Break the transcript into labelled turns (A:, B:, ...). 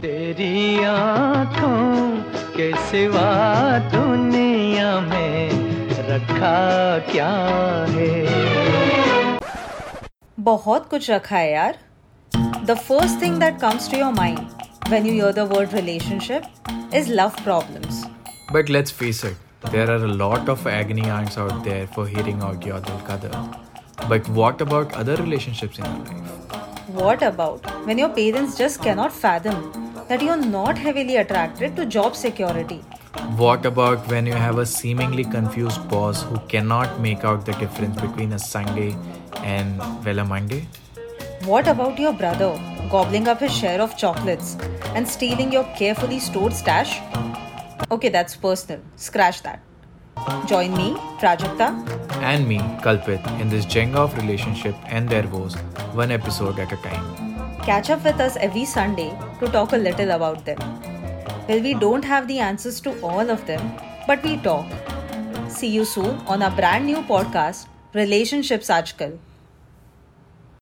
A: तेरी आँखों के सिवा दुनिया में रखा क्या है
B: बहुत कुछ रखा है यार the first thing that comes to your mind when you hear the word relationship is love problems.
C: But let's face it, there are a lot of agony aunts out there for hearing out your dil. But what about other relationships in your life?
B: What about when your parents just cannot fathom that you're not heavily attracted to job security?
C: What about when you have a seemingly confused boss who cannot make out the difference between a Sunday and well a Monday?
B: What about your brother gobbling up his share of chocolates and stealing your carefully stored stash? Okay, that's personal. Scratch that. Join me, Prajakta,
C: and me, Kalpit, in this Jenga of relationship and their woes, one episode at a time.
B: Catch up with us every Sunday to talk a little about them. Well, we don't have the answers to all of them, but we talk. See you soon on our brand new podcast, Relationships Ajkal.